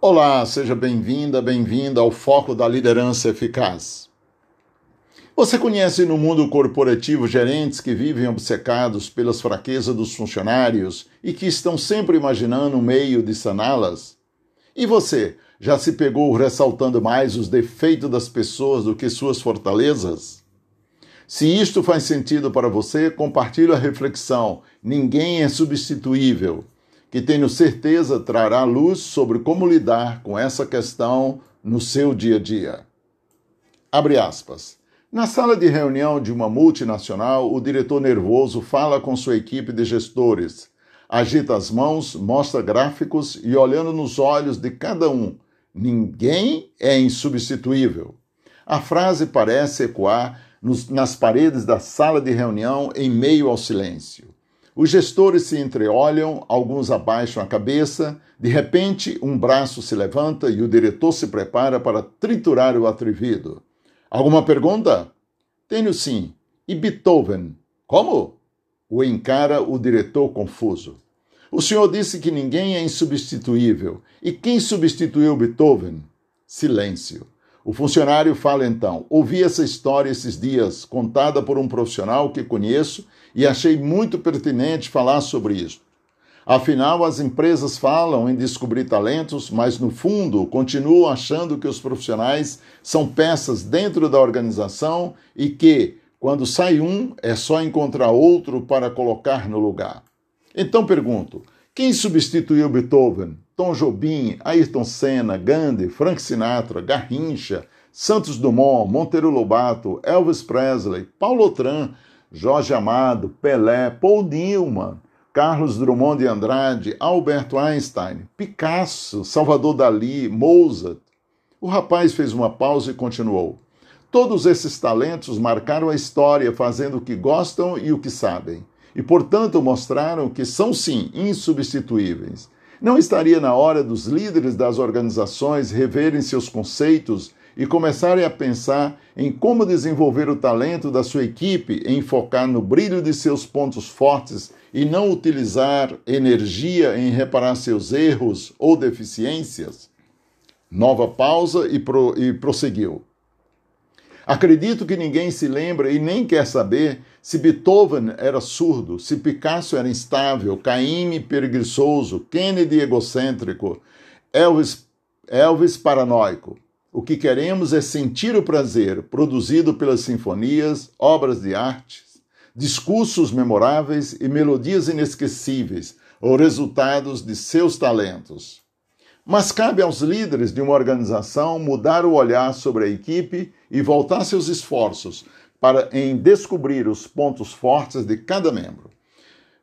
Olá, seja bem-vinda, bem-vinda ao Foco da Liderança Eficaz. Você conhece no mundo corporativo gerentes que vivem obcecados pelas fraquezas dos funcionários e que estão sempre imaginando um meio de saná-las? E você, já se pegou ressaltando mais os defeitos das pessoas do que suas fortalezas? Se isto faz sentido para você, compartilhe a reflexão. Ninguém é substituível que tenho certeza trará luz sobre como lidar com essa questão no seu dia a dia. Abre aspas. Na sala de reunião de uma multinacional, o diretor nervoso fala com sua equipe de gestores, agita as mãos, mostra gráficos e, olhando nos olhos de cada um, ninguém é insubstituível. A frase parece ecoar nos, nas paredes da sala de reunião em meio ao silêncio. Os gestores se entreolham, alguns abaixam a cabeça, de repente um braço se levanta e o diretor se prepara para triturar o atrevido. Alguma pergunta? Tenho sim. E Beethoven? Como? O encara o diretor confuso. O senhor disse que ninguém é insubstituível. E quem substituiu Beethoven? Silêncio. O funcionário fala então: Ouvi essa história esses dias, contada por um profissional que conheço e achei muito pertinente falar sobre isso. Afinal, as empresas falam em descobrir talentos, mas no fundo continuam achando que os profissionais são peças dentro da organização e que, quando sai um, é só encontrar outro para colocar no lugar. Então pergunto: quem substituiu Beethoven? Tom Jobim, Ayrton Senna, Gandhi, Frank Sinatra, Garrincha, Santos Dumont, Monteiro Lobato, Elvis Presley, Paulo Otran, Jorge Amado, Pelé, Paul Newman, Carlos Drummond de Andrade, Alberto Einstein, Picasso, Salvador Dali, Mozart. O rapaz fez uma pausa e continuou. Todos esses talentos marcaram a história fazendo o que gostam e o que sabem, e portanto mostraram que são sim insubstituíveis. Não estaria na hora dos líderes das organizações reverem seus conceitos e começarem a pensar em como desenvolver o talento da sua equipe em focar no brilho de seus pontos fortes e não utilizar energia em reparar seus erros ou deficiências? Nova pausa e, pro, e prosseguiu. Acredito que ninguém se lembra e nem quer saber se Beethoven era surdo, se Picasso era instável, Caíme preguiçoso, Kennedy egocêntrico, Elvis, Elvis paranoico. O que queremos é sentir o prazer produzido pelas sinfonias, obras de arte, discursos memoráveis e melodias inesquecíveis, ou resultados de seus talentos. Mas cabe aos líderes de uma organização mudar o olhar sobre a equipe e voltar seus esforços para em descobrir os pontos fortes de cada membro.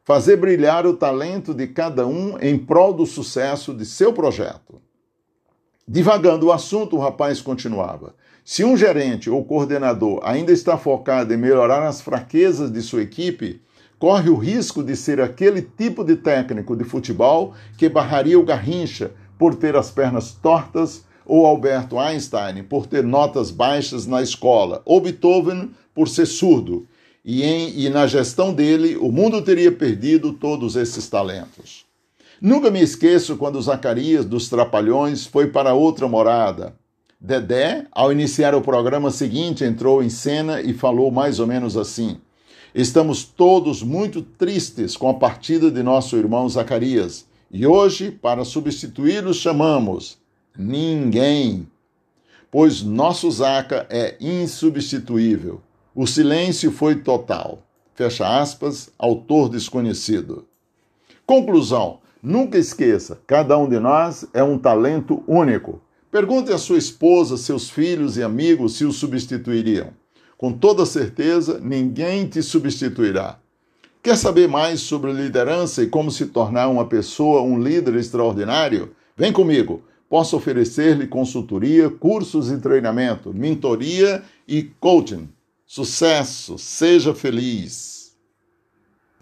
Fazer brilhar o talento de cada um em prol do sucesso de seu projeto. Divagando o assunto, o rapaz continuava. Se um gerente ou coordenador ainda está focado em melhorar as fraquezas de sua equipe, corre o risco de ser aquele tipo de técnico de futebol que barraria o Garrincha por ter as pernas tortas, ou Alberto Einstein por ter notas baixas na escola, ou Beethoven por ser surdo. E, em, e na gestão dele, o mundo teria perdido todos esses talentos. Nunca me esqueço quando Zacarias dos Trapalhões foi para outra morada. Dedé, ao iniciar o programa seguinte, entrou em cena e falou mais ou menos assim: Estamos todos muito tristes com a partida de nosso irmão Zacarias e hoje, para substituí-lo, chamamos ninguém, pois nosso Zaca é insubstituível. O silêncio foi total. Fecha aspas, autor desconhecido. Conclusão: nunca esqueça, cada um de nós é um talento único. Pergunte à sua esposa, seus filhos e amigos se o substituiriam. Com toda certeza, ninguém te substituirá. Quer saber mais sobre liderança e como se tornar uma pessoa, um líder extraordinário? Vem comigo. Posso oferecer-lhe consultoria, cursos e treinamento, mentoria e coaching. Sucesso, seja feliz.